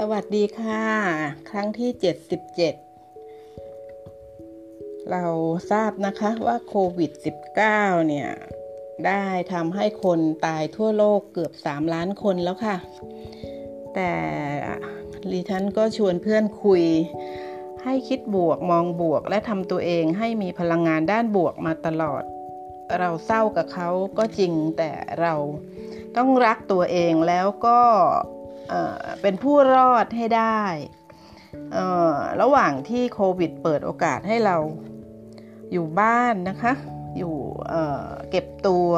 สวัสดีค่ะ ครั้งที่ 77 เราทราบนะคะว่าโควิด -19 เนี่ย ได้ทำให้คนตายทั่วโลกเกือบ 3 ล้านคนแล้วค่ะ แต่ลีทันก็ชวนเพื่อนคุย ให้คิดบวกมองบวกและทำตัวเองให้มีพลังงานด้านบวกมาตลอด เราเศร้ากับเขาก็จริงแต่เราต้องรักตัวเองแล้วก็ เป็นผู้รอดให้ได้ ระหว่างที่โควิดเปิดโอกาสให้เราอยู่บ้านนะคะ อยู่เก็บตัว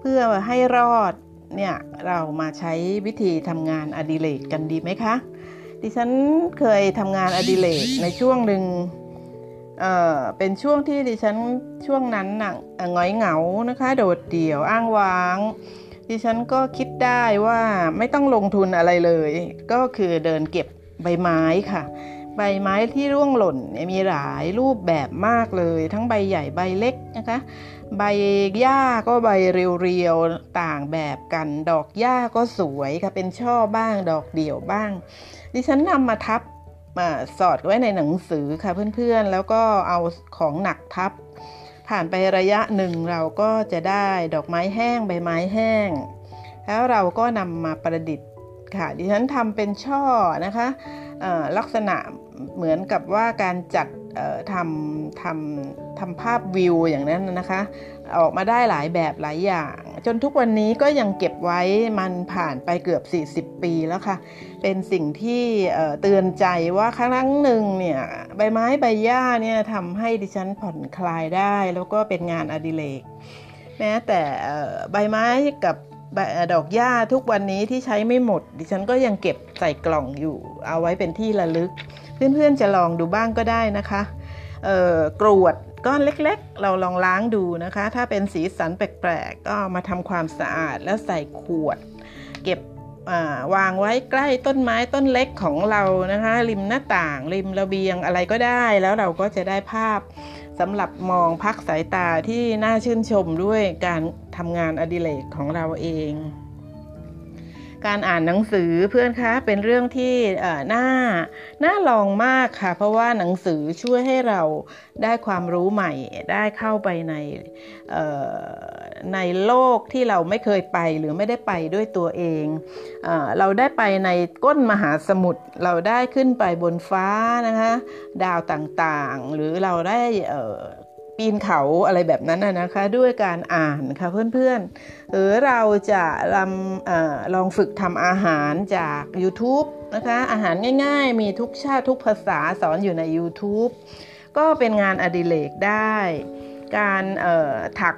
เพื่อให้รอดเนี่ยเรามาใช้วิธีทำงานอดิเรกกันดีไหมคะ ดิฉันเคยทำงานอดิเรกในช่วงหนึ่งเเป็นช่วงที่ดิฉันช่วงนั้นน่ะง้อยเหงานะคะ โดดเดี่ยวอ้างว้าง ดิฉันก็คิดได้ว่าไม่ต้องลงทุนอะไรเลย ก็คือเดินเก็บใบไม้ค่ะ ใบไม้ที่ร่วงหล่นมีหลายรูปแบบมากเลย ทั้งใบใหญ่ใบเล็กนะคะ ใบหญ้าก็ใบเรียวๆต่างแบบกัน ดอกหญ้าก็สวยค่ะเป็นช่อบ้างดอกเดี่ยวบ้าง ดิฉันนำมาทับมาสอดไว้ในหนังสือค่ะเพื่อนๆ แล้วก็เอาของหนักทับ ผ่านไประยะหนึ่งเราก็จะได้ดอกไม้แห้งใบไม้แห้ง แล้วเราก็นำมาประดิษฐ์ค่ะ ดิฉันทำเป็นช่อนะคะลักษณะเหมือนกับว่าการจัดทำทำทำภาพวิวอย่างนั้นนะคะ ออกมาได้หลายแบบหลายอย่าง จนทุกวันนี้ก็ยังเก็บไว้มันผ่านไปเกือบ 40 ปีแล้วค่ะ เป็นสิ่งที่เตือนใจว่าครั้งหนึ่งเนี่ยใบไม้ใบหญ้าเนี่ยทำให้ดิฉันผ่อนคลายได้ แล้วก็เป็นงานอดิเรกแม้แต่ใบไม้กับดอกหญ้าทุกวันนี้ที่ใช้ไม่หมด ดิฉันก็ยังเก็บใส่กล่องอยู่ เอาไว้เป็นที่ระลึก เพื่อนๆจะลองดูบ้างก็ได้นะคะ กรวดก้อนเล็กๆ เราลองล้างดูนะคะ ถ้าเป็นสีสันแปลกๆ ก็มาทำความสะอาดแล้วใส่ขวด เก็บวางไว้ใกล้ต้นไม้ต้นเล็กของเรานะคะ ริมหน้าต่าง ริมระเบียงอะไรก็ได้ แล้วเราก็จะได้ภาพสำหรับมองพักสายตาที่น่าชื่นชมด้วยการทำงานอดิเรกของเราเอง การอ่านหนังสือเพื่อนคะเป็นเรื่องที่น่าน่าลองมากค่ะ เพราะว่าหนังสือช่วยให้เราได้ความรู้ใหม่ ได้เข้าไปในในโลกที่เราไม่เคยไปหรือไม่ได้ไปด้วยตัวเองเอเราได้ไปในก้นมหาสมุทรเราได้ขึ้นไปบนฟ้านะคะ ดาวต่างๆ หรือเราได้ ปีนเขาอะไรแบบนั้นนะคะ ด้วยการอ่านค่ะเพื่อนๆหรือเราจะลำลองฝึกทำอาหารจาก YouTube นะคะอาหารง่ายๆ มีทุกชาติทุกภาษาสอนอยู่ใน YouTube ก็เป็นงานอดิเรกได้ การถัก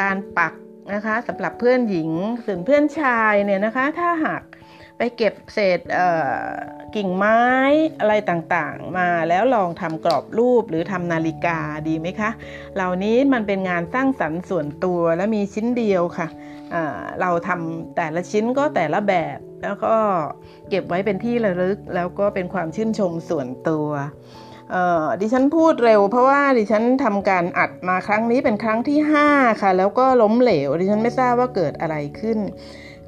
การปักนะคะสำหรับเพื่อนหญิงส่วนเพื่อนชายเนี่ยนะคะ ถ้าหาก ไปเก็บเศษกิ่งไม้อะไรต่างๆ มาแล้วลองทำกรอบรูปหรือทำนาฬิกาดีไหมคะ เหล่านี้มันเป็นงานสร้างสรรค์ส่วนตัวและมีชิ้นเดียวค่ะเราทำแต่ละชิ้นก็แต่ละแบบ แล้วก็เก็บไว้เป็นที่ระลึก แล้วก็เป็นความชื่นชมส่วนตัวดิฉันพูดเร็วเพราะว่าดิฉันทำการอัดมาครั้งนี้เป็นครั้งที่ 5 ค่ะ แล้วก็ล้มเหลว ดิฉันไม่ทราบว่าเกิดอะไรขึ้น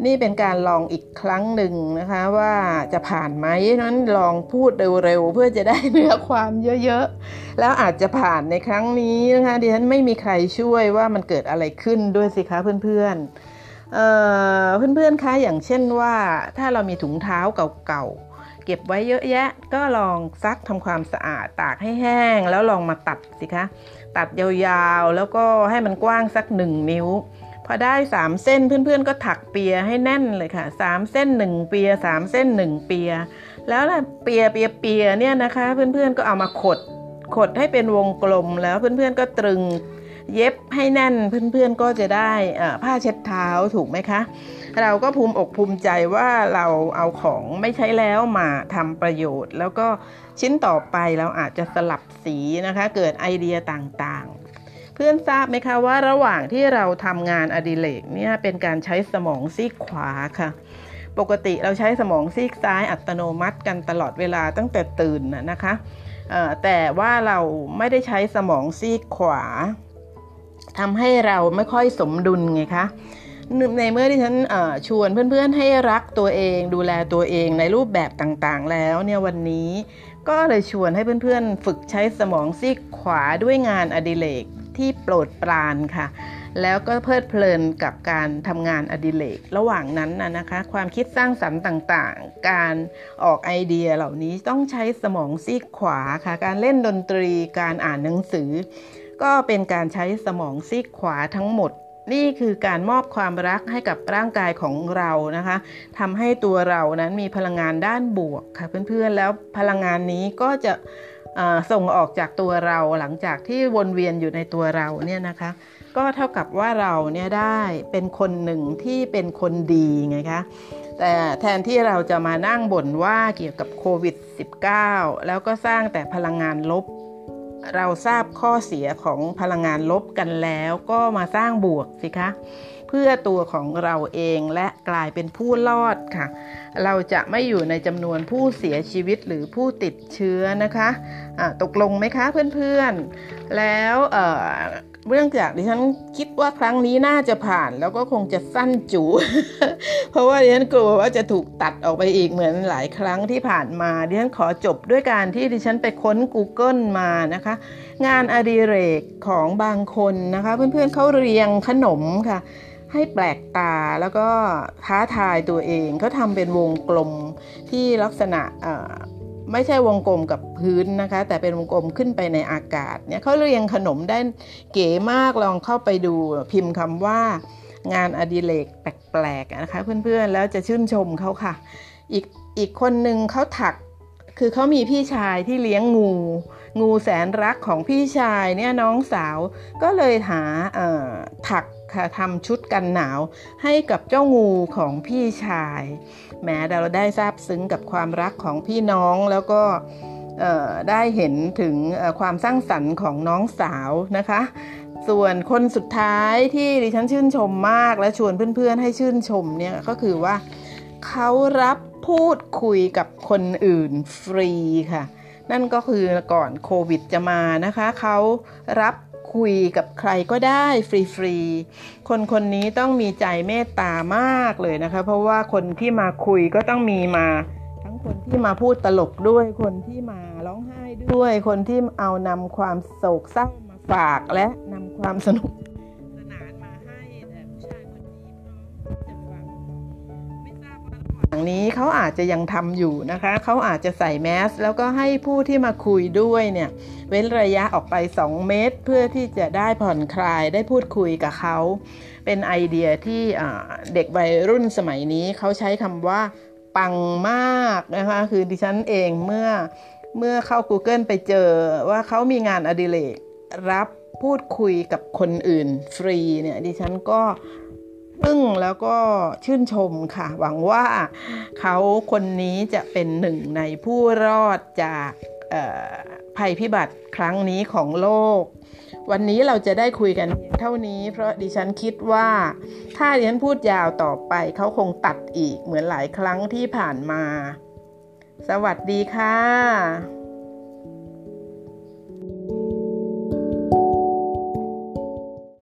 นี่เป็นการลองอีกครั้งหนึ่งนะคะว่าจะผ่านไหมนั้นลองพูดเร็วๆเพื่อจะได้เนื้อความเยอะๆ แล้วอาจจะผ่านในครั้งนี้นะคะดิฉันไม่มีใครช่วยว่ามันเกิดอะไรขึ้นด้วยสิคะเพื่อนๆเเพื่อนๆคะอย่างเช่นว่าถ้าเรามีถุงเท้าเก่าๆเก็บไว้เยอะแยะ ก็ลองซักทำความสะอาดตากให้แห้ง แล้วลองมาตัดสิคะตัดยาวๆ แล้วก็ให้มันกว้างสักหนึ่งนิ้ว พอได้สามเส้นเพื่อนๆก็ถักเปียให้แน่นเลยค่ะสามเส้นหนึ่งเปียสามเส้นหนึ่งเปีย แล้วเปียเปียเปียเนี่ยนะคะ เพื่อนๆก็เอามาขดขดให้เป็นวงกลมแล้วเพื่อนๆก็ตรึงเย็บให้แน่นเพื่อนๆก็จะได้ผ้าเช็ดเท้าถูกไหมคะ เราก็ภูมิอกภูมิใจว่าเราเอาของไม่ใช้แล้วมาทำประโยชน์ แล้วก็ชิ้นต่อไปเราอาจจะสลับสีนะคะ เกิดไอเดียต่างๆ เพื่อนทราบไหมคะว่าระหว่างที่เราทำงานอดิเรกเนี่ยเป็นการใช้สมองซีกขวาค่ะ ปกติเราใช้สมองซีกซ้ายอัตโนมัติกันตลอดเวลาตั้งแต่ตื่นนะคะแต่ว่าเราไม่ได้ใช้สมองซีกขวาทำให้เราไม่ค่อยสมดุลไงคะในเมื่อที่ฉันชวนเพื่อนๆให้รักตัวเองดูแลตัวเองในรูปแบบต่างๆ แล้วเนี่ยวันนี้ก็เลยชวนให้เพื่อนๆ ฝึกใช้สมองซีกขวาด้วยงานอดิเรก ที่โปรดปรานค่ะ แล้วก็เพลิดเพลินกับการทำงานอดิเรกระหว่างนั้นนะนะคะ ความคิดสร้างสรรค์ต่างๆ การออกไอเดียเหล่านี้ต้องใช้สมองซีกขวาค่ะ การเล่นดนตรีการอ่านหนังสือ ก็เป็นการใช้สมองซีกขวาทั้งหมดนี่คือการมอบความรักให้กับร่างกายของเรานะคะทำให้ตัวเรานั้นมีพลังงานด้านบวกค่ะเพื่อนๆ แล้วพลังงานนี้ก็จะ ส่งออกจากตัวเราหลังจากที่วนเวียนอยู่ในตัวเราเนี่ยนะคะ ก็เท่ากับว่าเราเนี่ยได้เป็นคนหนึ่งที่เป็นคนดีไงคะแต่แทนที่เราจะมานั่งบ่นว่าเกี่ยวกับโควิด -19 แล้วก็สร้างแต่พลังงานลบ เราทราบข้อเสียของพลังงานลบกันแล้ว ก็มาสร้างบวกสิคะ เพื่อตัวของเราเองและกลายเป็นผู้รอดค่ะ เราจะไม่อยู่ในจำนวนผู้เสียชีวิตหรือผู้ติดเชื้อนะคะะตกลงไหมคะเพื่อนๆ แล้วเรื่องจากดิฉันคิดว่าครั้งนี้น่าจะผ่านแล้วก็คงจะสั้นจู เพราะว่าดิฉันกลัวว่าจะถูกตัดออกไปอีกเหมือนหลายครั้งที่ผ่านมาดิฉันขอจบด้วยการที่ดิฉันไปค้น Google มานะคะ งานอดิเรกของบางคนนะคะ เพื่อนๆเขาเรียงขนมค่ะ ให้แปลกตาแล้วก็ท้าทายตัวเองเขาทำเป็นวงกลมที่ลักษณะไม่ใช่วงกลมกับพื้นนะคะ แต่เป็นวงกลมขึ้นไปในอากาศเนี่ยเขาเรียงขนมได้เก๋มากลองเข้าไปดูพิมพ์คำว่างานอดิเรกแปลกๆนะคะ เพื่อนๆแล้วจะชื่นชมเขาค่ะ อีกอีกคนหนึ่งเขาถักคือเขามีพี่ชายที่เลี้ยงงู งูแสนรักของพี่ชายเนี่ยน้องสาวก็เลยหาถัก ทำชุดกันหนาวให้กับเจ้างูของพี่ชาย แม้เราได้ทราบซึ้งกับความรักของพี่น้องแล้วก็ได้เห็นถึงความสร้างสรรค์ของน้องสาวนะคะ ส่วนคนสุดท้ายที่ดิฉันชื่นชมมากและชวนเพื่อนๆให้ชื่นชมเนี่ยก็คือว่าเขารับพูดคุยกับคนอื่นฟรีค่ะ นั่นก็คือก่อนโควิดจะมานะคะ เขารับ คุยกับใครก็ได้ฟรีๆ คนคนนี้ต้องมีใจเมตตามากเลยนะคะ เพราะว่าคนที่มาคุยก็ต้องมีมา ทั้งคนที่มาพูดตลกด้วย คนที่มาร้องไห้ด้วย คนที่เอานำความโศกเศร้ามาฝากและนำความสนุก นี้เขาอาจจะยังทำอยู่นะคะเขาอาจจะใส่แมสแล้วก็ให้ผู้ที่มาคุยด้วยเนี่ยเว้นระยะออกไป 2 เมตร เพื่อที่จะได้ผ่อนคลายได้พูดคุยกับเขาเป็นไอเดียที่เด็กวัยรุ่นสมัยนี้เขาใช้คำว่าปังมากนะคะคือดิฉันเองเมื่อเมื่อเข้า Google ไปเจอว่าเขามีงานอดิเรกรับพูดคุยกับคนอื่นฟรีเนี่ยดิฉันก็ อึ้งแล้วก็ชื่นชมค่ะ หวังว่าเขาคนนี้จะเป็นหนึ่งในผู้รอดจากภัยพิบัติครั้งนี้ของโลก วันนี้เราจะได้คุยกันเท่านี้ เพราะดิฉันคิดว่า ถ้าดิฉันพูดยาวต่อไปเขาคงตัดอีกเหมือนหลายครั้งที่ผ่านมา สวัสดีค่ะ